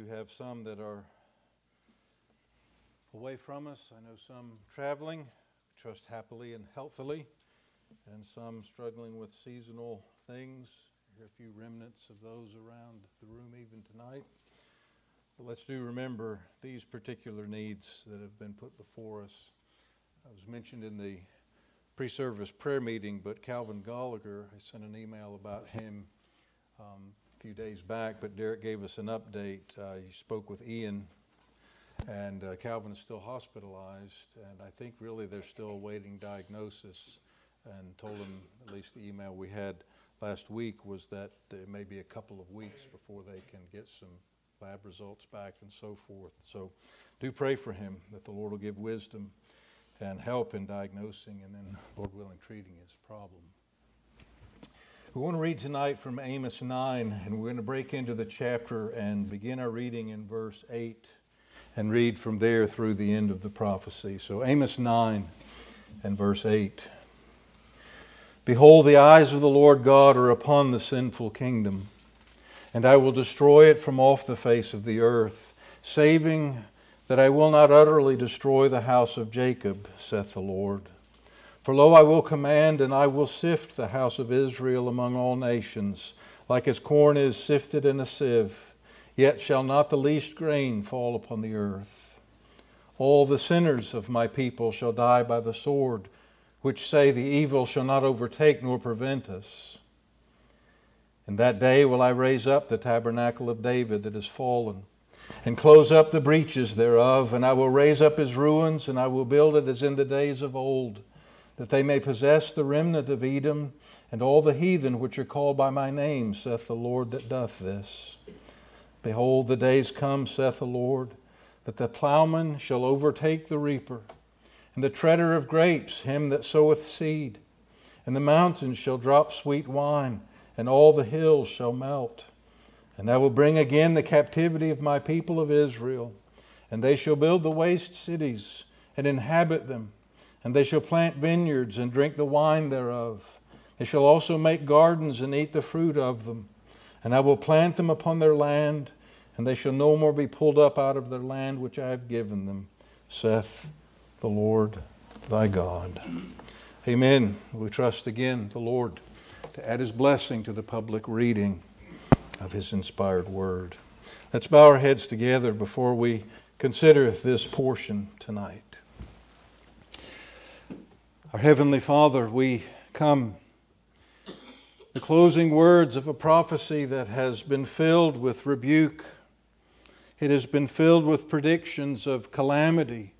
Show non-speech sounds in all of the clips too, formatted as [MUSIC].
do have some that are away from us. I know some traveling, trust happily and healthily, and some struggling with seasonal things. There are a few remnants of those around the room even tonight. But let's do remember these particular needs that have been put before us. I was mentioned in the pre service prayer meeting, but Calvin Gallagher, I sent an email about him um, few days back, but Derek gave us an update. Uh, he spoke with Ian, and uh, Calvin is still hospitalized, and I think really they're still awaiting diagnosis. And told him, at least the email we had last week, was that it may be a couple of weeks before they can get some lab results back and so forth. So do pray for him that the Lord will give wisdom and help in diagnosing and then, Lord willing, treating his problem. We want to read tonight from Amos 9, and we're going to break into the chapter and begin our reading in verse 8 and read from there through the end of the prophecy. So, Amos 9 and verse 8. Behold, the eyes of the Lord God are upon the sinful kingdom, and I will destroy it from off the face of the earth, saving that I will not utterly destroy the house of Jacob, saith the Lord. For lo, I will command, and I will sift the house of Israel among all nations, like as corn is sifted in a sieve, yet shall not the least grain fall upon the earth. All the sinners of my people shall die by the sword, which say, The evil shall not overtake nor prevent us. In that day will I raise up the tabernacle of David that is fallen and close up the breaches thereof, and I will raise up his ruins, and I will build it as in the days of old, that they may possess the remnant of Edom and all the heathen which are called by my name, saith the Lord that doth this. Behold, the days come, saith the Lord, that the plowman shall overtake the reaper, and the treader of grapes him that soweth seed, and the mountains shall drop sweet wine, and all the hills shall melt. And I will bring again the captivity of my people of Israel, and they shall build the waste cities and inhabit them, and they shall plant vineyards and drink the wine thereof. They shall also make gardens and eat the fruit of them. And I will plant them upon their land, and they shall no more be pulled up out of their land which I have given them, saith the Lord thy God. Amen. We trust again the Lord to add his blessing to the public reading of His inspired word. Let's bow our heads together before we consider this portion tonight. Our Heavenly Father, we come the closing words of a prophecy that has been filled with rebuke. It has been filled with predictions of calamity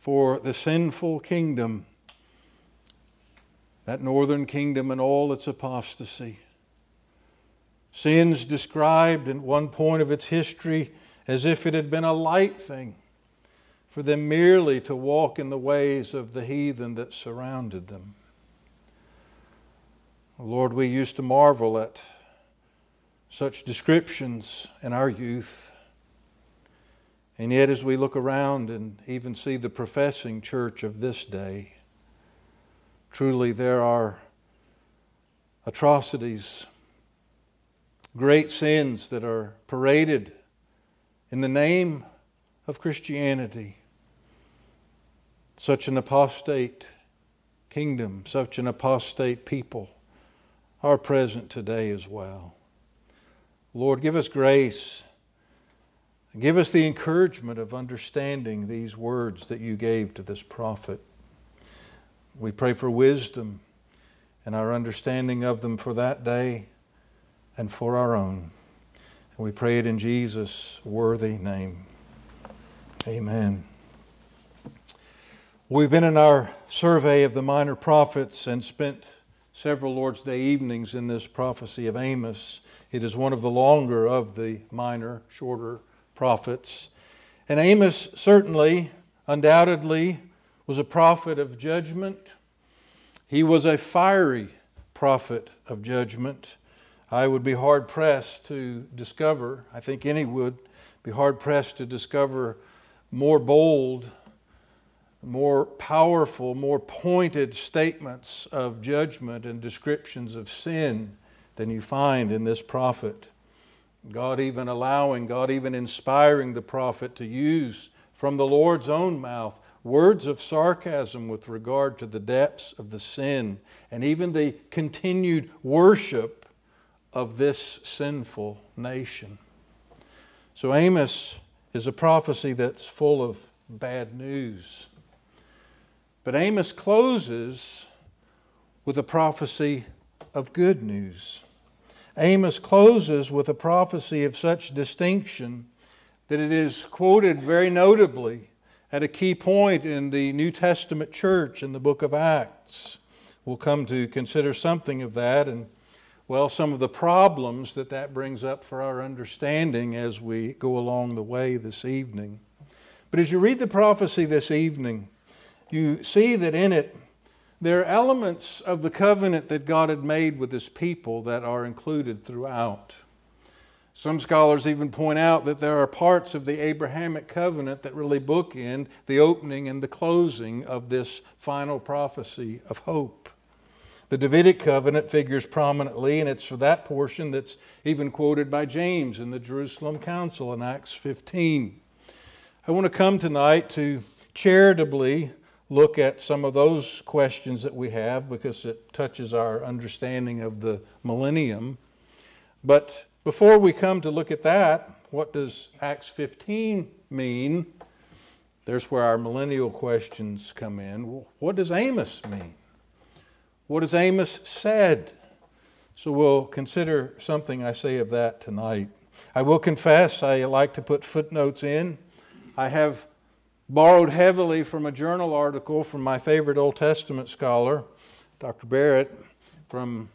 for the sinful kingdom, that northern kingdom and all its apostasy. Sin's described at one point of its history as if it had been a light thing for them merely to walk in the ways of the heathen that surrounded them. Lord, we used to marvel at such descriptions in our youth. And yet, as we look around and even see the professing church of this day, truly there are atrocities great sins that are paraded in the name of Christianity. Such an apostate kingdom, such an apostate people are present today as well. Lord, give us grace. Give us the encouragement of understanding these words that you gave to this prophet. We pray for wisdom and our understanding of them for that day and for our own. And we pray it in Jesus' worthy name. Amen. We've been in our survey of the minor prophets and spent several Lord's Day evenings in this prophecy of Amos. It is one of the longer of the minor, shorter prophets. And Amos certainly, undoubtedly, was a prophet of judgment. He was a fiery prophet of judgment. I would be hard pressed to discover, I think any would be hard pressed to discover more bold, more powerful, more pointed statements of judgment and descriptions of sin than you find in this prophet. God even allowing, God even inspiring the prophet to use from the Lord's own mouth words of sarcasm with regard to the depths of the sin and even the continued worship of this sinful nation. So, Amos is a prophecy that's full of bad news. But Amos closes with a prophecy of good news. Amos closes with a prophecy of such distinction that it is quoted very notably at a key point in the New Testament church in the book of Acts. We'll come to consider something of that and, well, some of the problems that that brings up for our understanding as we go along the way this evening. But as you read the prophecy this evening, you see that in it there are elements of the covenant that God had made with his people that are included throughout. Some scholars even point out that there are parts of the Abrahamic covenant that really bookend the opening and the closing of this final prophecy of hope. The Davidic covenant figures prominently, and it's for that portion that's even quoted by James in the Jerusalem Council in Acts 15. I want to come tonight to charitably look at some of those questions that we have because it touches our understanding of the millennium. But before we come to look at that, what does Acts 15 mean? There's where our millennial questions come in. What does Amos mean? What has Amos said? So we'll consider something I say of that tonight. I will confess I like to put footnotes in. I have borrowed heavily from a journal article from my favorite Old Testament scholar, Dr. Barrett, from,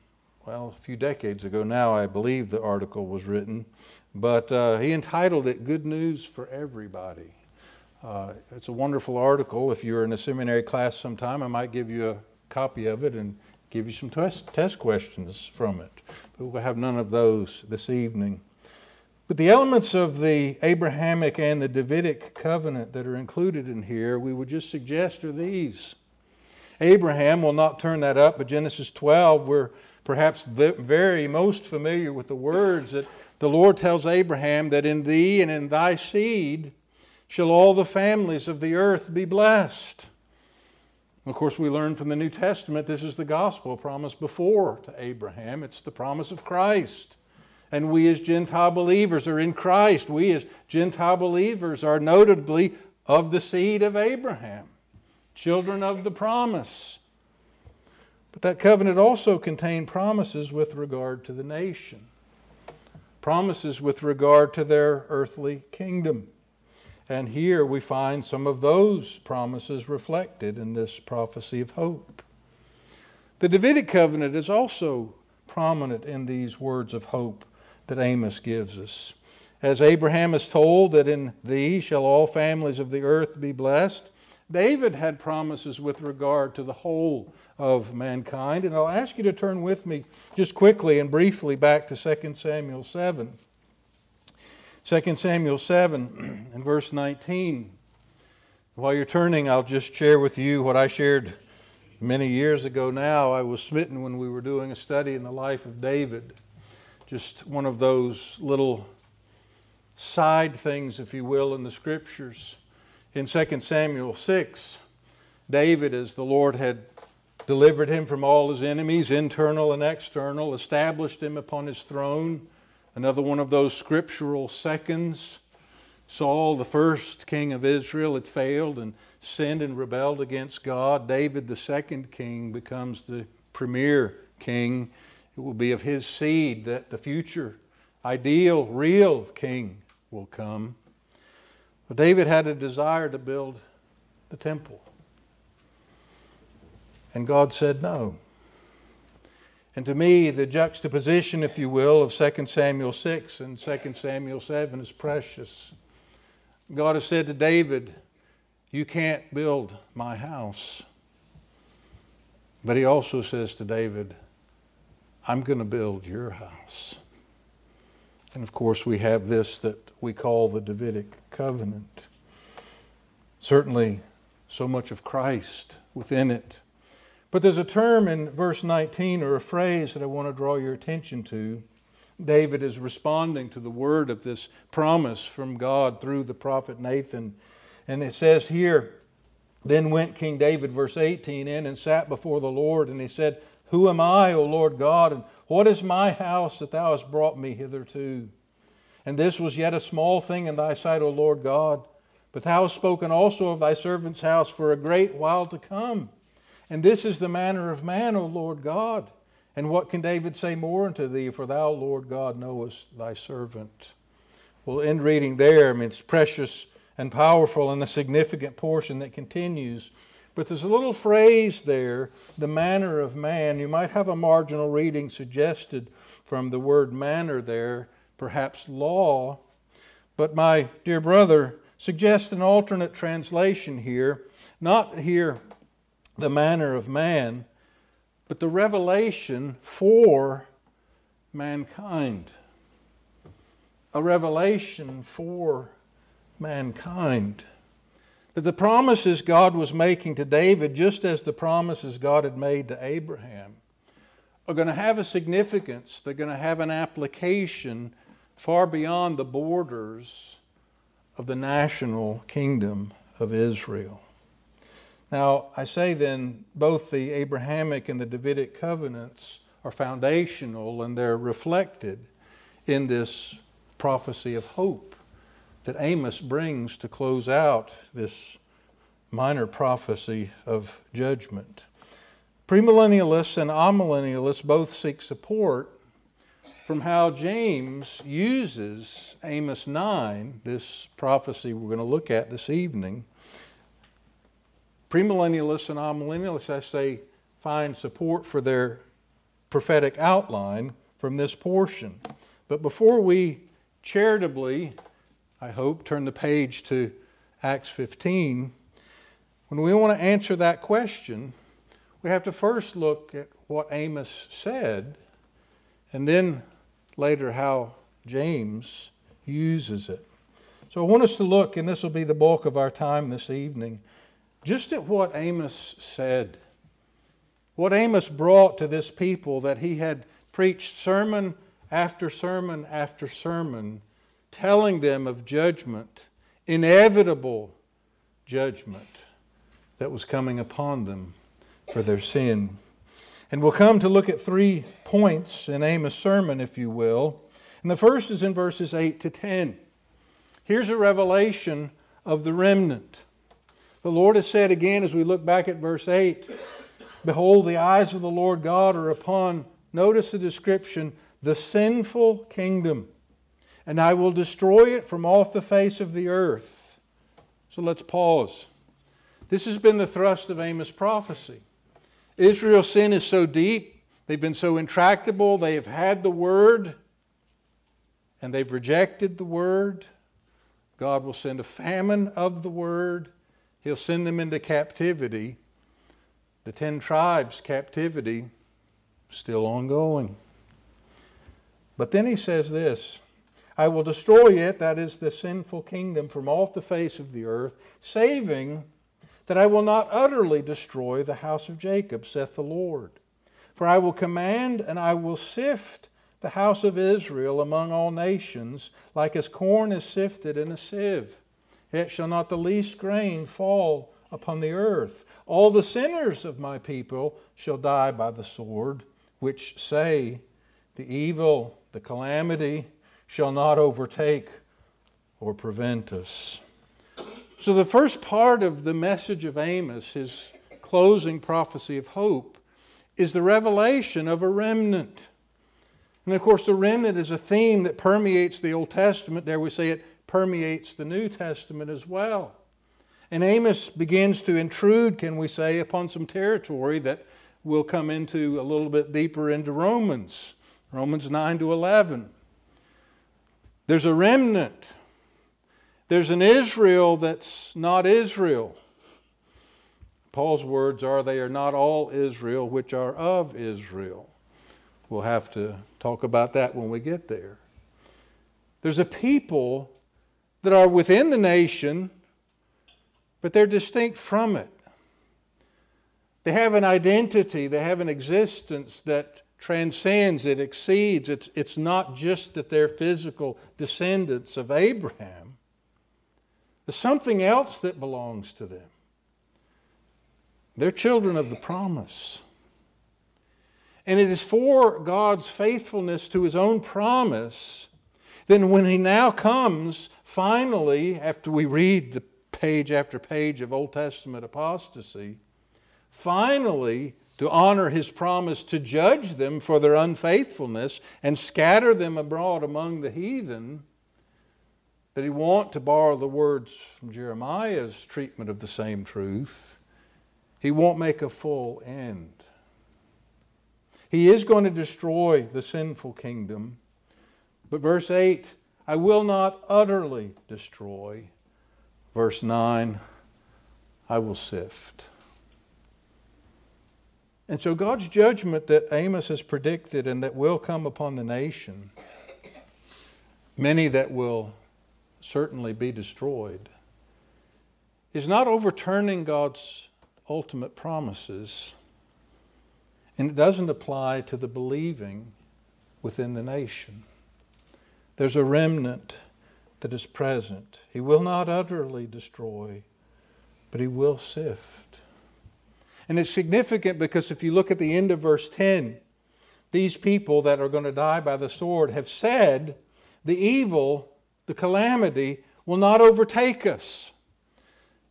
well, a few decades ago now, I believe the article was written. But uh, he entitled it Good News for Everybody. Uh, it's a wonderful article. If you're in a seminary class sometime, I might give you a copy of it and give you some test, test questions from it. But we'll have none of those this evening. But the elements of the Abrahamic and the Davidic covenant that are included in here, we would just suggest are these. Abraham will not turn that up, but Genesis 12, we're perhaps very most familiar with the words that the Lord tells Abraham that in thee and in thy seed shall all the families of the earth be blessed. Of course, we learn from the New Testament this is the gospel promised before to Abraham. It's the promise of Christ. And we, as Gentile believers, are in Christ. We, as Gentile believers, are notably of the seed of Abraham, children of the promise. But that covenant also contained promises with regard to the nation, promises with regard to their earthly kingdom. And here we find some of those promises reflected in this prophecy of hope. The Davidic covenant is also prominent in these words of hope that Amos gives us. As Abraham is told that in thee shall all families of the earth be blessed, David had promises with regard to the whole of mankind. And I'll ask you to turn with me just quickly and briefly back to 2 Samuel 7. 2 Samuel 7 [CLEARS THROAT] and verse 19. While you're turning, I'll just share with you what I shared many years ago now. I was smitten when we were doing a study in the life of David just one of those little side things, if you will, in the scriptures. In 2 Samuel 6, David, as the Lord had delivered him from all his enemies, internal and external, established him upon his throne. Another one of those scriptural seconds. Saul, the first king of Israel, had failed and sinned and rebelled against God. David, the second king, becomes the premier king it will be of his seed that the future ideal, real king will come. But David had a desire to build the temple. And God said no. And to me, the juxtaposition, if you will, of 2 Samuel 6 and 2 Samuel 7 is precious. God has said to David, You can't build my house. But he also says to David, I'm going to build your house. And of course, we have this that we call the Davidic covenant. Certainly, so much of Christ within it. But there's a term in verse 19 or a phrase that I want to draw your attention to. David is responding to the word of this promise from God through the prophet Nathan. And it says here, Then went King David, verse 18, in and sat before the Lord, and he said, Who am I, O Lord God, and what is my house that thou hast brought me hitherto? And this was yet a small thing in thy sight, O Lord God. But thou hast spoken also of thy servant's house for a great while to come. And this is the manner of man, O Lord God. And what can David say more unto thee? For thou, Lord God, knowest thy servant. We'll end reading there. I mean, it's precious and powerful and a significant portion that continues. But there's a little phrase there, the manner of man. You might have a marginal reading suggested from the word manner there, perhaps law. But my dear brother suggests an alternate translation here, not here the manner of man, but the revelation for mankind. A revelation for mankind. That the promises God was making to David, just as the promises God had made to Abraham, are going to have a significance. They're going to have an application far beyond the borders of the national kingdom of Israel. Now, I say then, both the Abrahamic and the Davidic covenants are foundational and they're reflected in this prophecy of hope that Amos brings to close out this minor prophecy of judgment. Premillennialists and amillennialists both seek support from how James uses Amos 9, this prophecy we're going to look at this evening, Premillennialists and amillennialists, I say, find support for their prophetic outline from this portion. But before we charitably, I hope, turn the page to Acts 15, when we want to answer that question, we have to first look at what Amos said and then later how James uses it. So I want us to look, and this will be the bulk of our time this evening, just at what Amos said. What Amos brought to this people that he had preached sermon after sermon after sermon, telling them of judgment, inevitable judgment that was coming upon them for their sin. And we'll come to look at three points in Amos' sermon, if you will. And the first is in verses 8 to 10. Here's a revelation of the remnant. The Lord has said again as we look back at verse 8 Behold, the eyes of the Lord God are upon, notice the description, the sinful kingdom, and I will destroy it from off the face of the earth. So let's pause. This has been the thrust of Amos' prophecy. Israel's sin is so deep, they've been so intractable, they have had the word, and they've rejected the word. God will send a famine of the word He'll send them into captivity. The ten tribes' captivity still ongoing. But then he says this I will destroy it, that is the sinful kingdom, from off the face of the earth, saving that I will not utterly destroy the house of Jacob, saith the Lord. For I will command and I will sift the house of Israel among all nations, like as corn is sifted in a sieve. Yet shall not the least grain fall upon the earth. All the sinners of my people shall die by the sword, which say, The evil, the calamity shall not overtake or prevent us. So, the first part of the message of Amos, his closing prophecy of hope, is the revelation of a remnant. And of course, the remnant is a theme that permeates the Old Testament. There we say it permeates the New Testament as well. And Amos begins to intrude, can we say, upon some territory that we'll come into a little bit deeper into Romans, Romans 9 to 11. There's a remnant. There's an Israel that's not Israel. Paul's words are, They are not all Israel which are of Israel. We'll have to talk about that when we get there. There's a people that are within the nation, but they're distinct from it. They have an identity, they have an existence that transcends, it exceeds. It's, it's not just that they're physical descendants of Abraham, there's something else that belongs to them. They're children of the promise. And it is for God's faithfulness to his own promise. Then, when he now comes, finally, after we read the page after page of Old Testament apostasy, finally, to honor his promise to judge them for their unfaithfulness and scatter them abroad among the heathen, but he want to borrow the words from Jeremiah's treatment of the same truth. He won't make a full end. He is going to destroy the sinful kingdom. But verse 8, I will not utterly destroy. Verse 9, I will sift. And so God's judgment that Amos has predicted and that will come upon the nation, many that will certainly be destroyed, is not overturning God's ultimate promises. And it doesn't apply to the believing within the nation. There's a remnant that is present. He will not utterly destroy, but he will sift. And it's significant because if you look at the end of verse 10, these people that are going to die by the sword have said, the evil, the calamity, will not overtake us.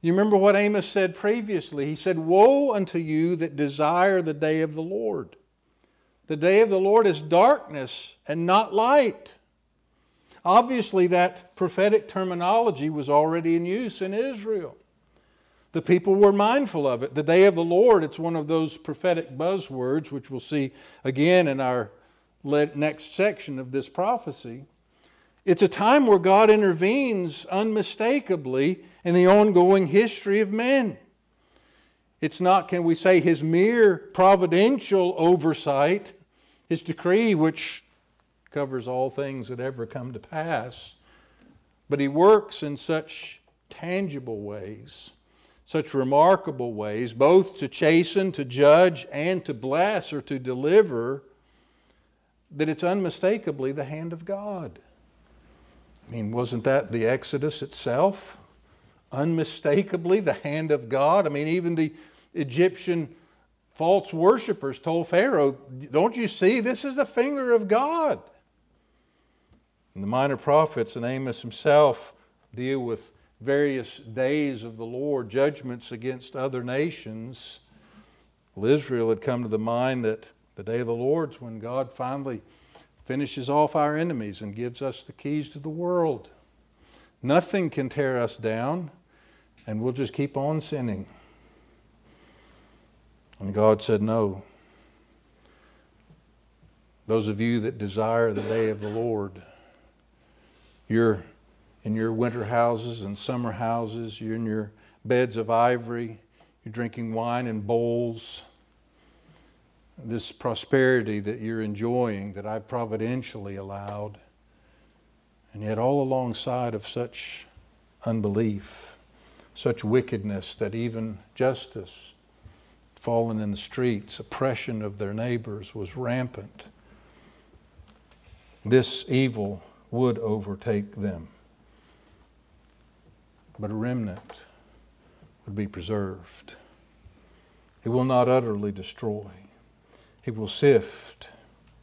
You remember what Amos said previously? He said, Woe unto you that desire the day of the Lord. The day of the Lord is darkness and not light. Obviously, that prophetic terminology was already in use in Israel. The people were mindful of it. The day of the Lord, it's one of those prophetic buzzwords, which we'll see again in our next section of this prophecy. It's a time where God intervenes unmistakably in the ongoing history of men. It's not, can we say, his mere providential oversight, his decree, which covers all things that ever come to pass, but he works in such tangible ways such remarkable ways, both to chasten, to judge, and to bless or to deliver, that it's unmistakably the hand of God. I mean, wasn't that the Exodus itself? Unmistakably the hand of God. I mean, even the Egyptian false worshippers told Pharaoh, Don't you see? This is the finger of God. And the minor prophets and Amos himself deal with various days of the Lord, judgments against other nations. Well, Israel had come to the mind that the day of the Lord's when God finally finishes off our enemies and gives us the keys to the world. Nothing can tear us down, and we'll just keep on sinning. And God said, No. Those of you that desire the day of the Lord, you're in your winter houses and summer houses. You're in your beds of ivory. You're drinking wine in bowls. This prosperity that you're enjoying that I've providentially allowed. And yet, all alongside of such unbelief, such wickedness that even justice, fallen in the streets, oppression of their neighbors was rampant. This evil would overtake them but a remnant would be preserved. He will not utterly destroy, he will sift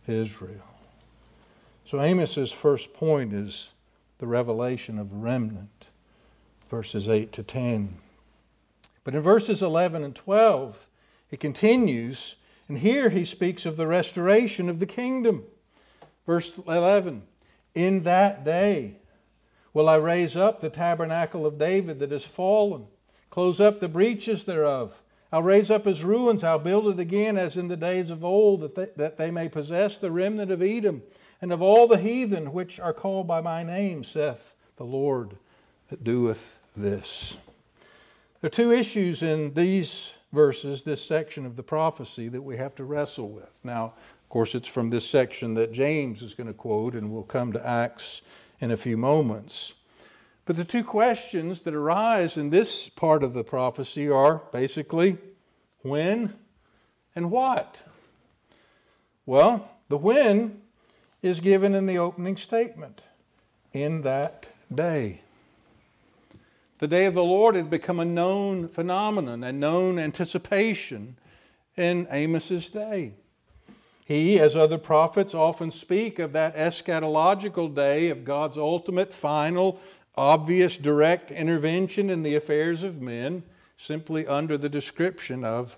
Israel. So Amos's first point is the revelation of remnant, verses 8 to 10. But in verses 11 and 12, it continues, and here he speaks of the restoration of the kingdom. Verse 11 In that day, will I raise up the tabernacle of David that is fallen, close up the breaches thereof. I'll raise up his ruins, I'll build it again as in the days of old, that they, that they may possess the remnant of Edom and of all the heathen which are called by my name, saith the Lord that doeth this. There are two issues in these verses, this section of the prophecy, that we have to wrestle with. Now, of course, it's from this section that James is going to quote, and we'll come to Acts in a few moments. But the two questions that arise in this part of the prophecy are basically when and what. Well, the when is given in the opening statement in that day. The day of the Lord had become a known phenomenon, a known anticipation in Amos's day. He, as other prophets, often speak of that eschatological day of God's ultimate, final, obvious, direct intervention in the affairs of men, simply under the description of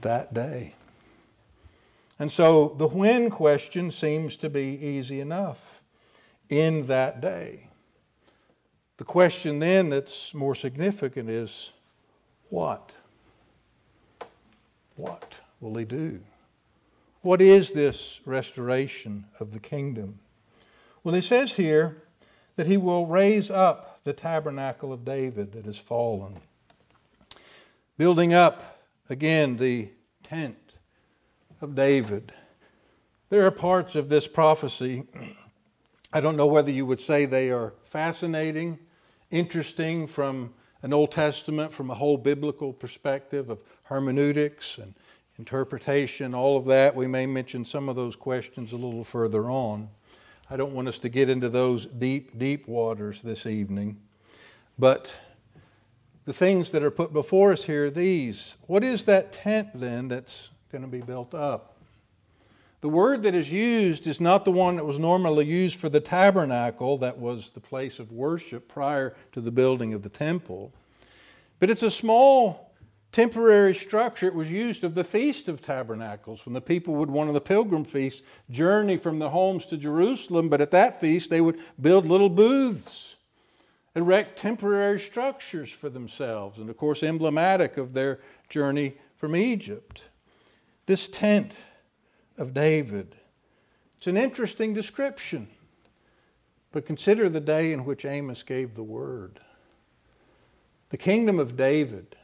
that day. And so the when question seems to be easy enough in that day. The question then that's more significant is what? What will he do? What is this restoration of the kingdom? Well, he says here that he will raise up the tabernacle of David that has fallen, building up again the tent of David. There are parts of this prophecy, [CLEARS THROAT] I don't know whether you would say they are fascinating, interesting from an Old Testament, from a whole biblical perspective of hermeneutics and interpretation, all of that. We may mention some of those questions a little further on. I don't want us to get into those deep, deep waters this evening. But the things that are put before us here these. What is that tent then that's going to be built up? The word that is used is not the one that was normally used for the tabernacle, that was the place of worship prior to the building of the temple. But it's a small temporary structure. It was used of the Feast of Tabernacles when the people would, one of the pilgrim feasts, journey from their homes to Jerusalem. But at that feast, they would build little booths, erect temporary structures for themselves, and of course, emblematic of their journey from Egypt. This tent of David. It's an interesting description. But consider the day in which Amos gave the word. The kingdom of David.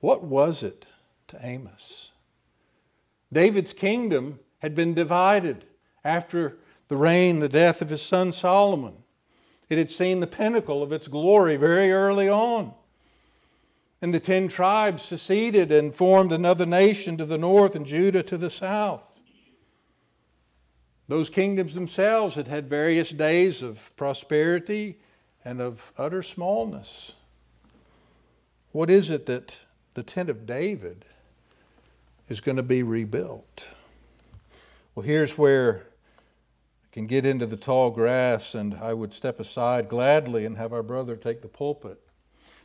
What was it to Amos? David's kingdom had been divided after the reign, the death of his son Solomon. It had seen the pinnacle of its glory very early on. And the ten tribes seceded and formed another nation to the north and Judah to the south. Those kingdoms themselves had had various days of prosperity and of utter smallness. What is it that the tent of David is going to be rebuilt? Well, here's where I can get into the tall grass, and I would step aside gladly and have our brother take the pulpit.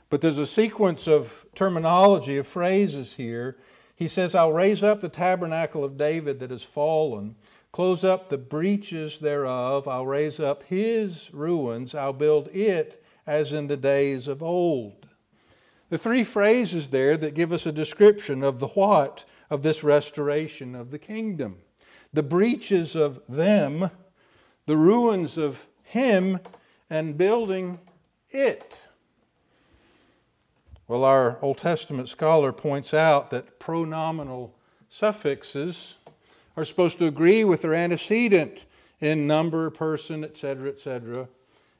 But there's a sequence of terminology, of phrases here. He says, I'll raise up the tabernacle of David that has fallen, close up the breaches thereof. I'll raise up his ruins. I'll build it as in the days of old. The three phrases there that give us a description of the what of this restoration of the kingdom the breaches of them, the ruins of him, and building it. Well, our Old Testament scholar points out that pronominal suffixes are supposed to agree with their antecedent in number, person, etc., etc.,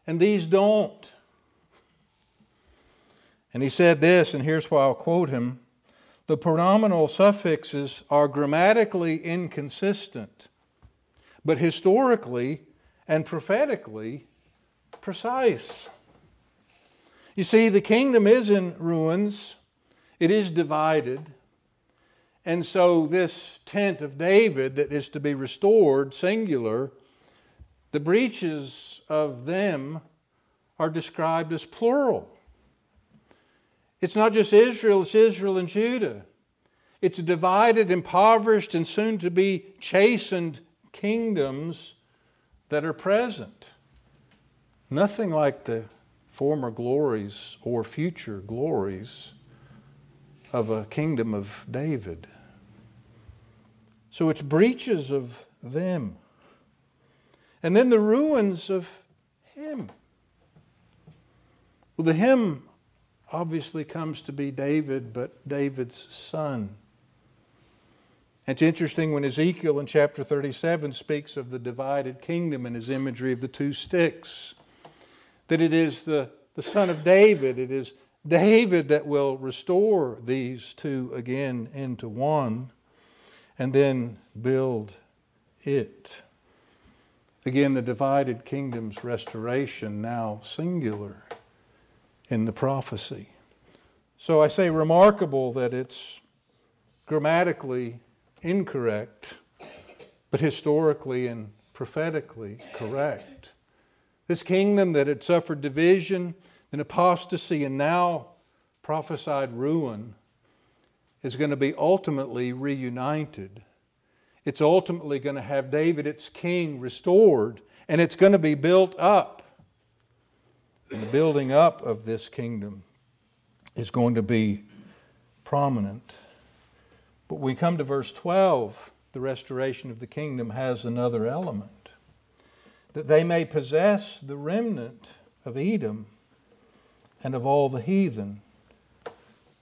and these don't. And he said this, and here's why I'll quote him the pronominal suffixes are grammatically inconsistent, but historically and prophetically precise. You see, the kingdom is in ruins, it is divided. And so, this tent of David that is to be restored, singular, the breaches of them are described as plural. It's not just Israel, it's Israel and Judah. It's divided, impoverished, and soon to be chastened kingdoms that are present. Nothing like the former glories or future glories of a kingdom of David. So it's breaches of them. And then the ruins of him. Well, the him obviously comes to be David, but David's son. It's interesting when Ezekiel in chapter 37 speaks of the divided kingdom and his imagery of the two sticks that it is the, the Son of David, it is David that will restore these two again into one. and then build it. Again, the divided kingdom's restoration, now singular in the prophecy. So I say remarkable that it's grammatically incorrect, but historically and prophetically correct. This kingdom that had suffered division and apostasy and now prophesied ruin is going to be ultimately reunited. It's ultimately going to have David, its king, restored, and it's going to be built up. And the building up of this kingdom is going to be prominent. But we come to verse 12, the restoration of the kingdom has another element that they may possess the remnant of Edom and of all the heathen. There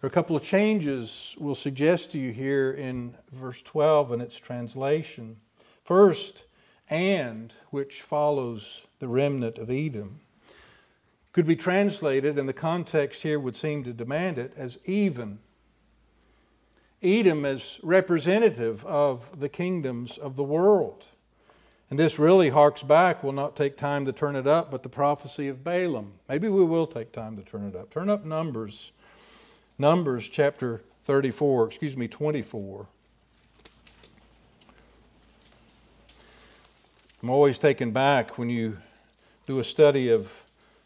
are a couple of changes we'll suggest to you here in verse 12 and its translation. First, and, which follows the remnant of Edom, could be translated, and the context here would seem to demand it, as even. Edom is representative of the kingdoms of the world. And this really harks back, we'll not take time to turn it up, but the prophecy of Balaam. Maybe we will take time to turn it up. Turn up Numbers. Numbers chapter 34, excuse me, 24. I'm always taken back when you do a study of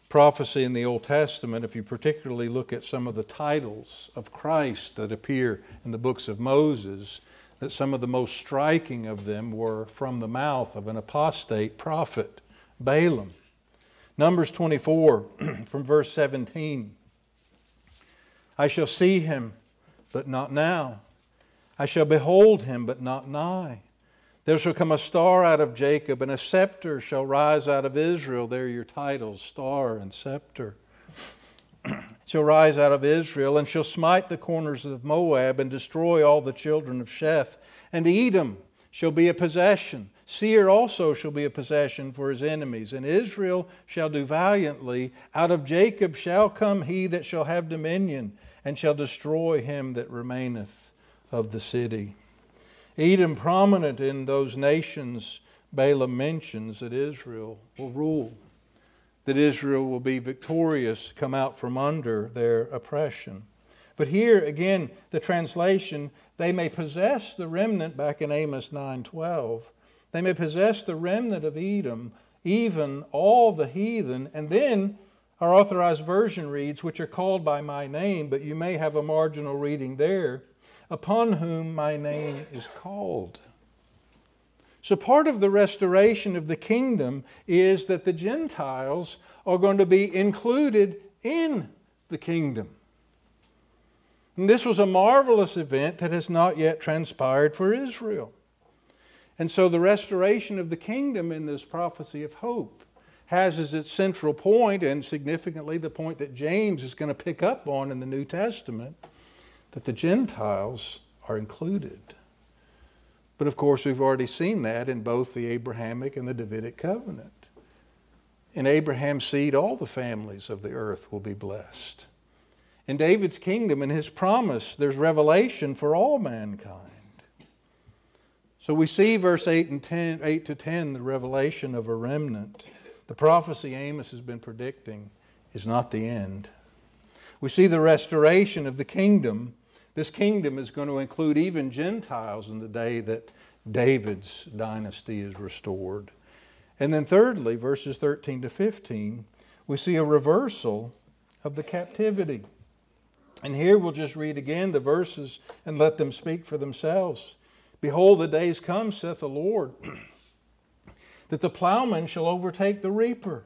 prophecy in the Old Testament, if you particularly look at some of the titles of Christ that appear in the books of Moses that some of the most striking of them were from the mouth of an apostate prophet, Balaam. Numbers 24, [CLEARS THROAT] from verse 17. I shall see him, but not now. I shall behold him, but not nigh. There shall come a star out of Jacob, and a scepter shall rise out of Israel. There are your titles, star and scepter [CLEARS THROAT] shall rise out of Israel, and shall smite the corners of Moab, and destroy all the children of Sheth. And Edom shall be a possession. Seir also shall be a possession for his enemies. And Israel shall do valiantly. Out of Jacob shall come he that shall have dominion, and shall destroy him that remaineth of the city. Edom, prominent in those nations, Balaam mentions that Israel will rule that Israel will be victorious, come out from under their oppression. But here again, the translation, they may possess the remnant back in Amos 9:12. They may possess the remnant of Edom, even all the heathen, and then our authorized version reads, which are called by my name, but you may have a marginal reading there, upon whom my name is called. So, part of the restoration of the kingdom is that the Gentiles are going to be included in the kingdom. And this was a marvelous event that has not yet transpired for Israel. And so, the restoration of the kingdom in this prophecy of hope has as its central point, and significantly the point that James is going to pick up on in the New Testament, that the Gentiles are included. But of course, we've already seen that in both the Abrahamic and the Davidic covenant. In Abraham's seed, all the families of the earth will be blessed. In David's kingdom and his promise, there's revelation for all mankind. So we see verse 8 and 10, 8 to 10, the revelation of a remnant. The prophecy Amos has been predicting is not the end. We see the restoration of the kingdom this kingdom is going to include even Gentiles in the day that David's dynasty is restored. And then, thirdly, verses 13 to 15, we see a reversal of the captivity. And here we'll just read again the verses and let them speak for themselves. Behold, the days come, saith the Lord, [CLEARS THROAT] that the plowman shall overtake the reaper,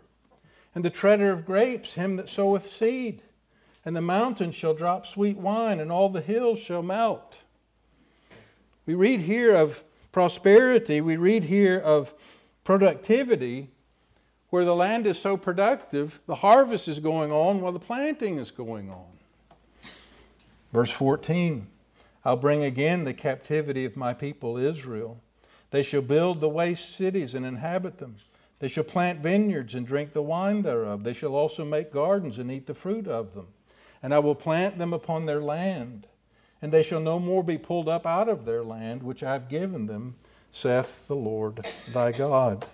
and the treader of grapes him that soweth seed and the mountains shall drop sweet wine, and all the hills shall melt. We read here of prosperity, we read here of productivity, where the land is so productive, the harvest is going on while the planting is going on. Verse 14 I'll bring again the captivity of my people Israel. They shall build the waste cities and inhabit them. They shall plant vineyards and drink the wine thereof. They shall also make gardens and eat the fruit of them and I will plant them upon their land. and they shall no more be pulled up out of their land, which I have given them, saith the Lord thy God.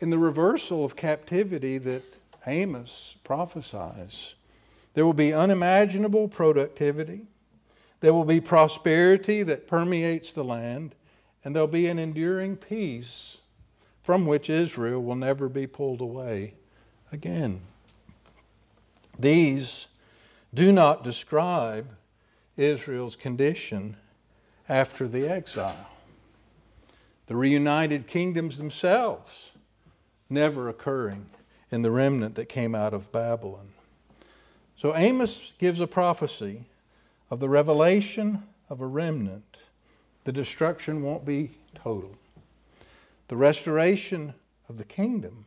In the reversal of captivity that Amos prophesies, there will be unimaginable productivity, there will be prosperity that permeates the land, and there'll be an enduring peace from which Israel will never be pulled away again. These do not describe Israel's condition after the exile. The reunited kingdoms themselves never occurring in the remnant that came out of Babylon. So Amos gives a prophecy of the revelation of a remnant. The destruction won't be total. The restoration of the kingdom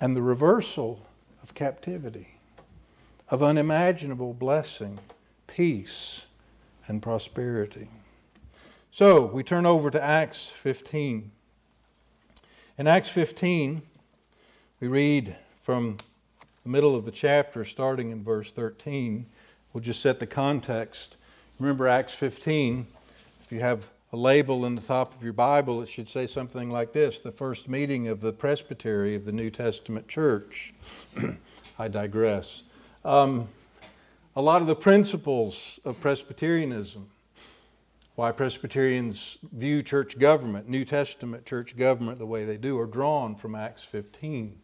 and the reversal of captivity, of unimaginable blessing, peace, and prosperity. So we turn over to Acts 15. In Acts 15, we read from the middle of the chapter, starting in verse 13. We'll just set the context. Remember Acts 15, if you have a label in the top of your Bible, it should say something like this the first meeting of the presbytery of the New Testament church. [CLEARS THROAT] I digress. Um, a lot of the principles of Presbyterianism, why Presbyterians view church government, New Testament church government, the way they do, are drawn from Acts 15.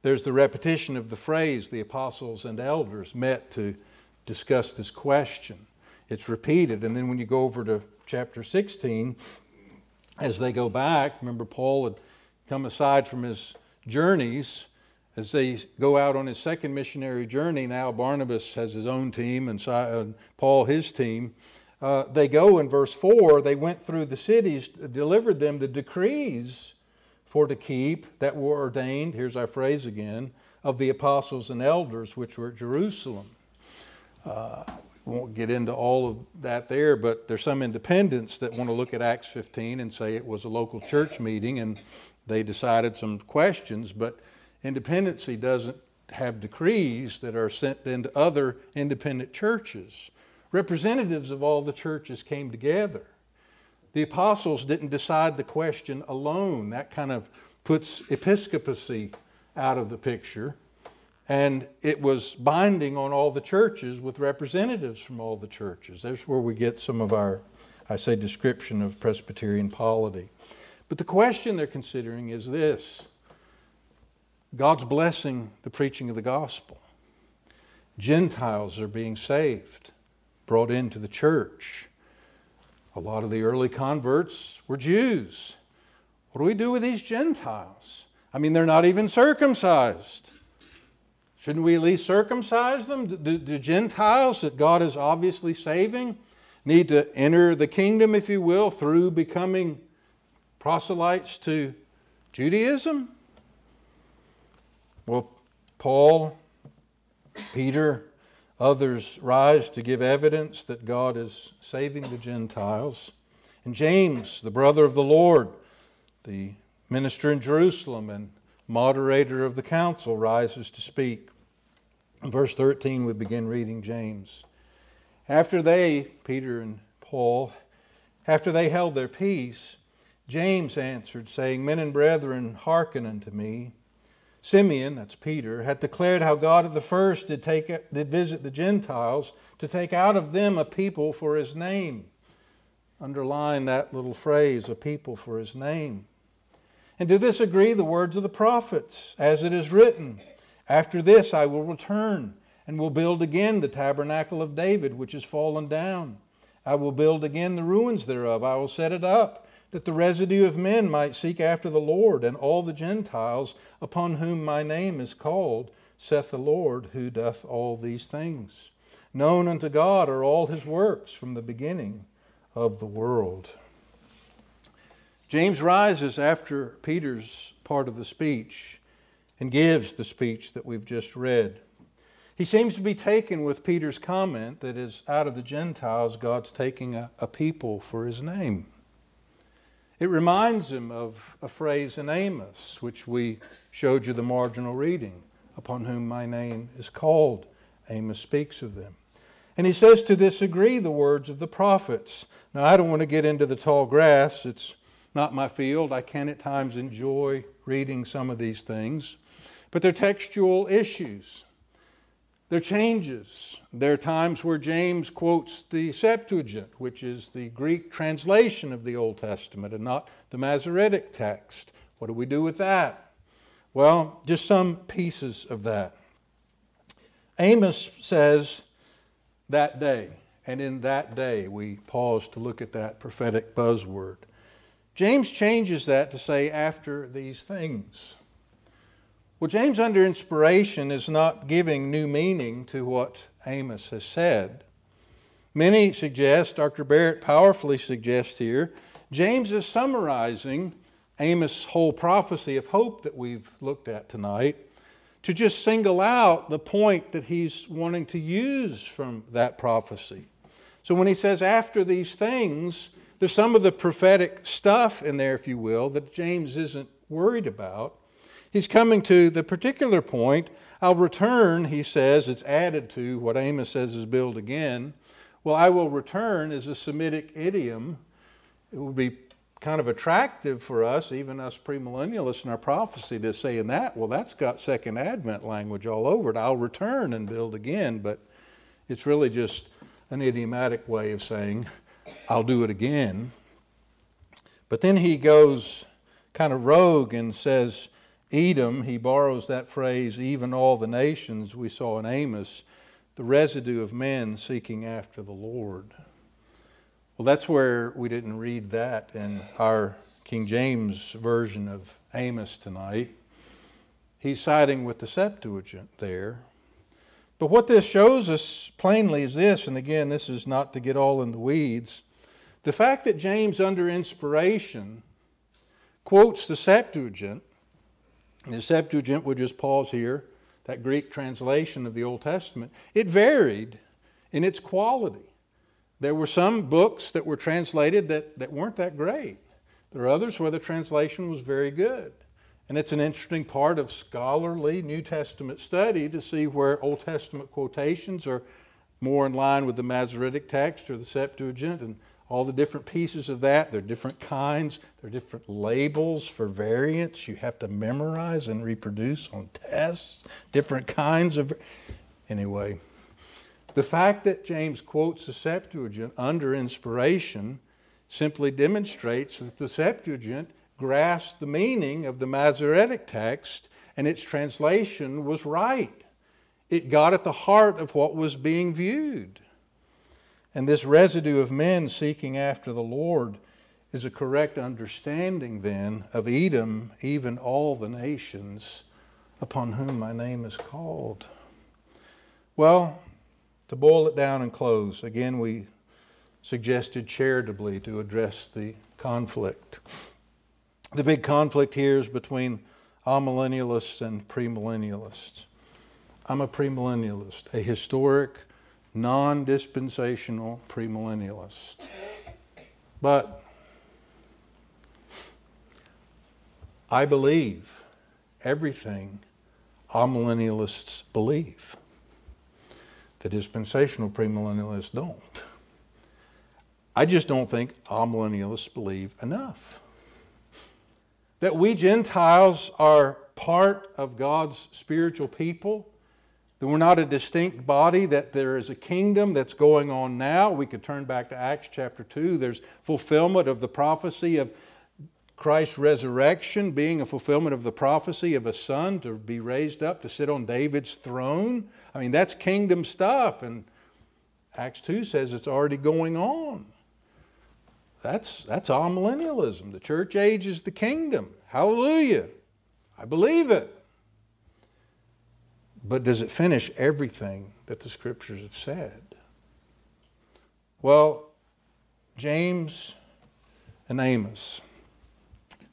There's the repetition of the phrase, the apostles and elders met to discuss this question. It's repeated, and then when you go over to chapter 16, as they go back, remember Paul had come aside from his journeys. As they go out on his second missionary journey, now Barnabas has his own team and Paul his team. Uh, they go in verse 4 they went through the cities, delivered them the decrees for to keep that were ordained, here's our phrase again, of the apostles and elders which were at Jerusalem. Uh, we won't get into all of that there, but there's some independents that want to look at Acts 15 and say it was a local church meeting and they decided some questions, but independency doesn't have decrees that are sent then to other independent churches. Representatives of all the churches came together. The apostles didn't decide the question alone. That kind of puts episcopacy out of the picture. And it was binding on all the churches with representatives from all the churches. There's where we get some of our, I say, description of Presbyterian polity. But the question they're considering is this God's blessing the preaching of the gospel. Gentiles are being saved, brought into the church. A lot of the early converts were Jews. What do we do with these Gentiles? I mean, they're not even circumcised. Shouldn't we at least circumcise them? Do, do, Gentiles that God is obviously saving need to enter the kingdom, if you will, through becoming proselytes to Judaism? Well, Paul, Peter, others rise to give evidence that God is saving the Gentiles. And James, the brother of the Lord, the minister in Jerusalem and moderator of the council, rises to speak. In verse 13, we begin reading James. After they, Peter and Paul, after they held their peace, James answered, saying, Men and brethren, hearken unto me. Simeon, that's Peter, had declared how God at the first did, take, did visit the Gentiles to take out of them a people for his name. Underline that little phrase, a people for his name. And to this agree the words of the prophets, as it is written After this I will return and will build again the tabernacle of David, which is fallen down. I will build again the ruins thereof, I will set it up, that the residue of men might seek after the Lord, and all the Gentiles upon whom my name is called, saith the Lord, who doth all these things. Known unto God are all his works from the beginning of the world. James rises after Peter's part of the speech and gives the speech that we've just read. He seems to be taken with Peter's comment that is out of the Gentiles, God's taking a, a people for his name. It reminds him of a phrase in Amos, which we showed you the marginal reading, upon whom my name is called. Amos speaks of them. And he says to this agree the words of the prophets. Now, I don't want to get into the tall grass. It's not my field. I can at times enjoy reading some of these things. But they're textual issues. They're changes. There are times where James quotes the Septuagint, which is the Greek translation of the Old Testament and not the Masoretic text. What do we do with that? Well, just some pieces of that. Amos says, that day. And in that day, we pause to look at that prophetic buzzword. James changes that to say, after these things. Well, James, under inspiration, is not giving new meaning to what Amos has said. Many suggest, Dr. Barrett powerfully suggests here, James is summarizing Amos' whole prophecy of hope that we've looked at tonight to just single out the point that he's wanting to use from that prophecy. So when he says, after these things, there's some of the prophetic stuff in there, if you will, that James isn't worried about. He's coming to the particular point. I'll return, he says, it's added to what Amos says is build again. Well, I will return is a Semitic idiom. It would be kind of attractive for us, even us premillennialists in our prophecy, to say in that, well, that's got second advent language all over it. I'll return and build again, but it's really just an idiomatic way of saying, I'll do it again. But then he goes kind of rogue and says, Edom, he borrows that phrase, even all the nations we saw in Amos, the residue of men seeking after the Lord. Well, that's where we didn't read that in our King James version of Amos tonight. He's siding with the Septuagint there. But what this shows us plainly is this, and again, this is not to get all in the weeds. The fact that James, under inspiration, quotes the Septuagint, the Septuagint, we'll just pause here, that Greek translation of the Old Testament, it varied in its quality. There were some books that were translated that, that weren't that great. There are others where the translation was very good. And it's an interesting part of scholarly New Testament study to see where Old Testament quotations are more in line with the Masoretic text or the Septuagint and all the different pieces of that. There are different kinds, there are different labels for variants you have to memorize and reproduce on tests, different kinds of. Anyway, the fact that James quotes the Septuagint under inspiration simply demonstrates that the Septuagint grasped the meaning of the Masoretic text and its translation was right. It got at the heart of what was being viewed. And this residue of men seeking after the Lord is a correct understanding then of Edom, even all the nations upon whom my name is called. Well, to boil it down and close, again, we suggested charitably to address the conflict. The big conflict here is between amillennialists and premillennialists. I'm a premillennialist, a historic, non dispensational premillennialist. But I believe everything amillennialists believe. The dispensational premillennialists don't. I just don't think amillennialists believe enough. That we Gentiles are part of God's spiritual people, that we're not a distinct body, that there is a kingdom that's going on now. We could turn back to Acts chapter 2. There's fulfillment of the prophecy of Christ's resurrection being a fulfillment of the prophecy of a son to be raised up to sit on David's throne. I mean, that's kingdom stuff, and Acts 2 says it's already going on. That's, that's amillennialism. The church age is the kingdom. Hallelujah. I believe it. But does it finish everything that the scriptures have said? Well, James and Amos.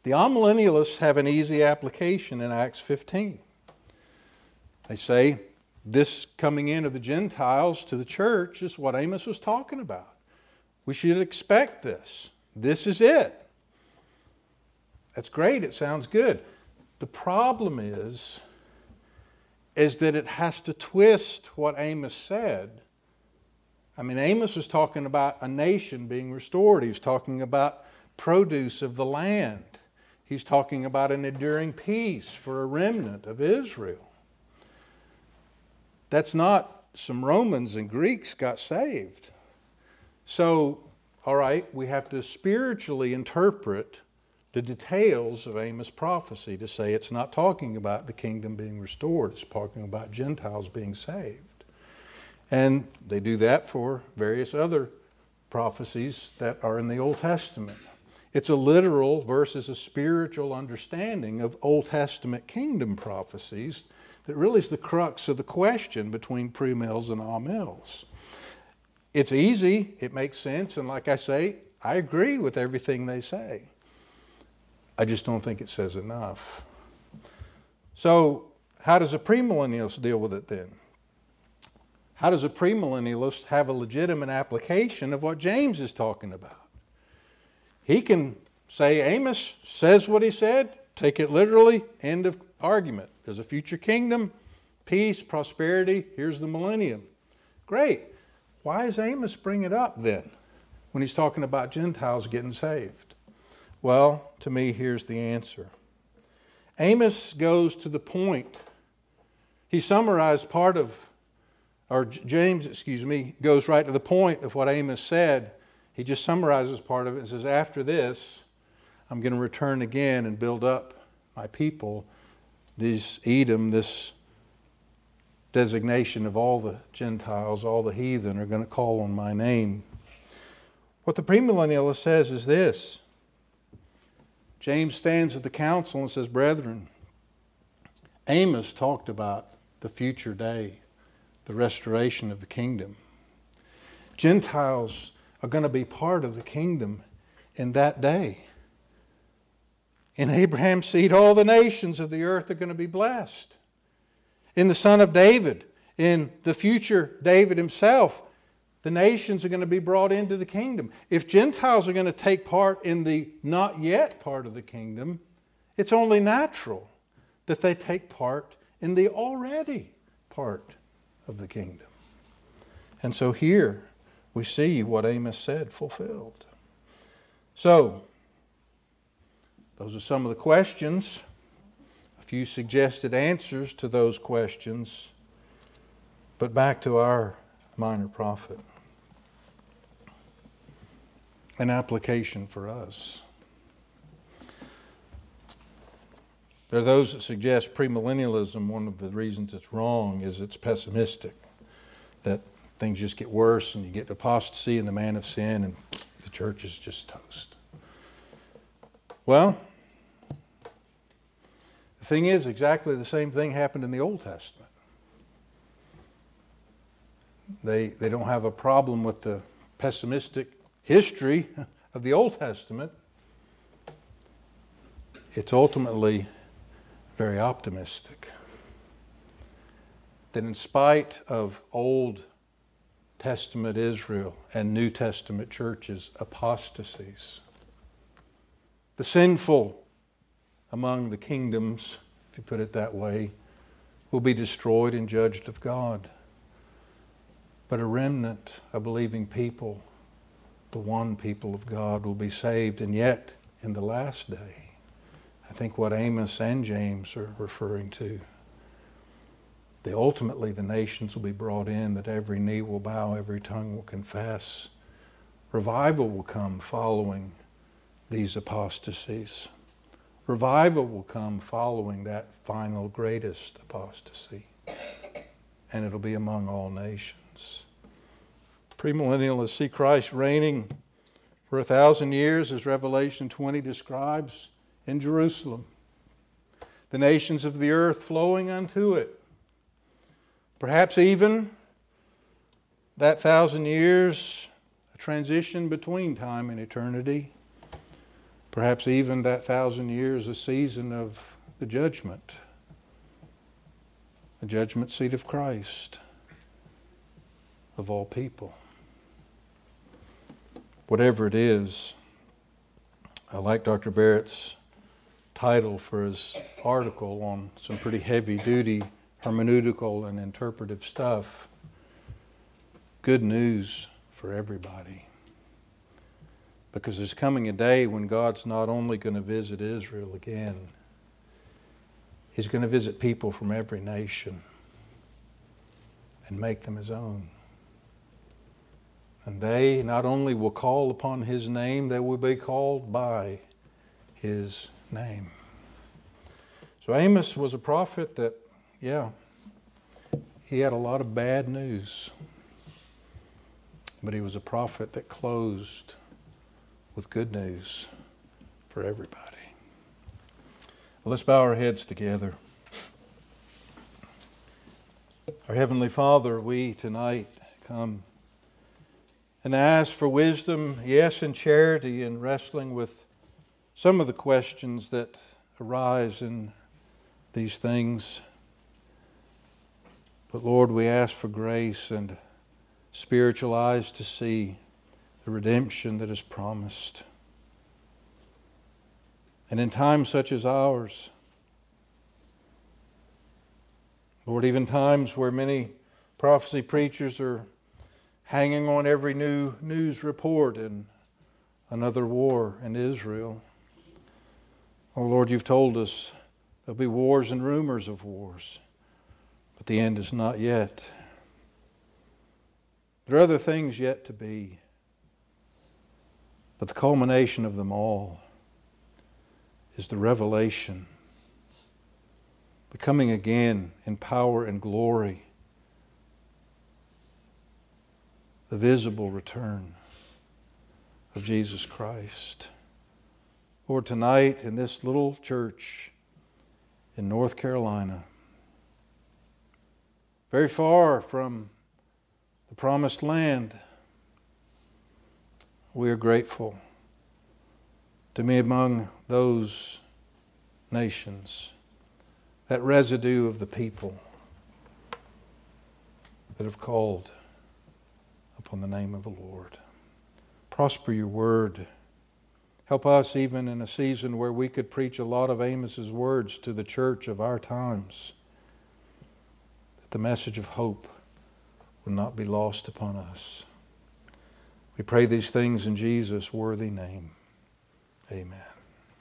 The amillennialists have an easy application in Acts 15. They say, this coming in of the Gentiles to the church is what Amos was talking about. We should expect this. This is it. That's great. It sounds good. The problem is, is that it has to twist what Amos said I mean, Amos was talking about a nation being restored. He was talking about produce of the land. He's talking about an enduring peace for a remnant of Israel. That's not some Romans and Greeks got saved. So, all right, we have to spiritually interpret the details of Amos' prophecy to say it's not talking about the kingdom being restored, it's talking about Gentiles being saved. And they do that for various other prophecies that are in the Old Testament. It's a literal versus a spiritual understanding of Old Testament kingdom prophecies that really is the crux of the question between premills and amills. It's easy, it makes sense, and like I say, I agree with everything they say. I just don't think it says enough. So, how does a premillennialist deal with it then? How does a premillennialist have a legitimate application of what James is talking about? He can say, Amos says what he said, take it literally, end of argument. There's a future kingdom, peace, prosperity, here's the millennium. Great. Why does Amos bring it up then when he's talking about Gentiles getting saved? Well, to me, here's the answer. Amos goes to the point. He summarized part of, or James, excuse me, goes right to the point of what Amos said he just summarizes part of it and says, After this, I'm going to return again and build up my people. These Edom, this designation of all the Gentiles, all the heathen, are going to call on my name. What the premillennialist says is this James stands at the council and says, Brethren, Amos talked about the future day, the restoration of the kingdom. Gentiles are going to be part of the kingdom in that day. In Abraham's seed, all the nations of the earth are going to be blessed. In the Son of David, in the future David himself, the nations are going to be brought into the kingdom. If Gentiles are going to take part in the not yet part of the kingdom, it's only natural that they take part in the already part of the kingdom. And so here, we see what Amos said fulfilled. So, those are some of the questions, a few suggested answers to those questions. But back to our minor prophet. An application for us. There are those that suggest premillennialism, one of the reasons it's wrong is it's pessimistic. That things just get worse and you get apostasy and the man of sin and the church is just toast. Well, the thing is, exactly the same thing happened in the Old Testament. They, they don't have a problem with the pessimistic history of the Old Testament. It's ultimately very optimistic. That in spite of old Testament Israel and New Testament churches apostasies. The sinful among the kingdoms, if you put it that way, will be destroyed and judged of God. But a remnant, a believing people, the one people of God, will be saved. And yet, in the last day, I think what Amos and James are referring to the, ultimately the nations will be brought in, that every knee will bow, every tongue will confess. Revival will come following these apostasies. Revival will come following that final greatest apostasy. And it'll be among all nations. Premillennialists see Christ reigning for a thousand years, as Revelation 20 describes, in Jerusalem. The nations of the earth flowing unto it. Perhaps even that thousand years, a transition between time and eternity. Perhaps even that thousand years, a season of the judgment, the judgment seat of Christ, of all people. Whatever it is, I like Dr. Barrett's title for his article on some pretty heavy duty hermeneutical and interpretive stuff. good news for everybody. Because there's coming a day when God's not only going to visit Israel again, He's going to visit people from every nation and make them His own. And they not only will call upon His name, they will be called by His name. So Amos was a prophet that, yeah, he had a lot of bad news. But he was a prophet that closed with good news for everybody. Well, let's bow our heads together. Our Heavenly Father, we tonight come and ask for wisdom, yes, and charity in wrestling with some of the questions that arise in these things. But Lord, we ask for grace and spiritual eyes to see the redemption that is promised. And in times such as ours, Lord, even times where many prophecy preachers are hanging on every new news report and another war in Israel. Oh Lord, you've told us there'll be wars and rumors of wars, but the end is not yet. There are other things yet to be. But the culmination of them all is the revelation, the coming again in power and glory, the visible return of Jesus Christ. Lord, tonight in this little church in North Carolina, very far from the promised land, we are grateful to be among those nations, that residue of the people that have called upon the name of the Lord. Prosper your word. Help us, even in a season where we could preach a lot of Amos's words to the church of our times, that the message of hope will not be lost upon us. We pray these things in Jesus' worthy name. Amen.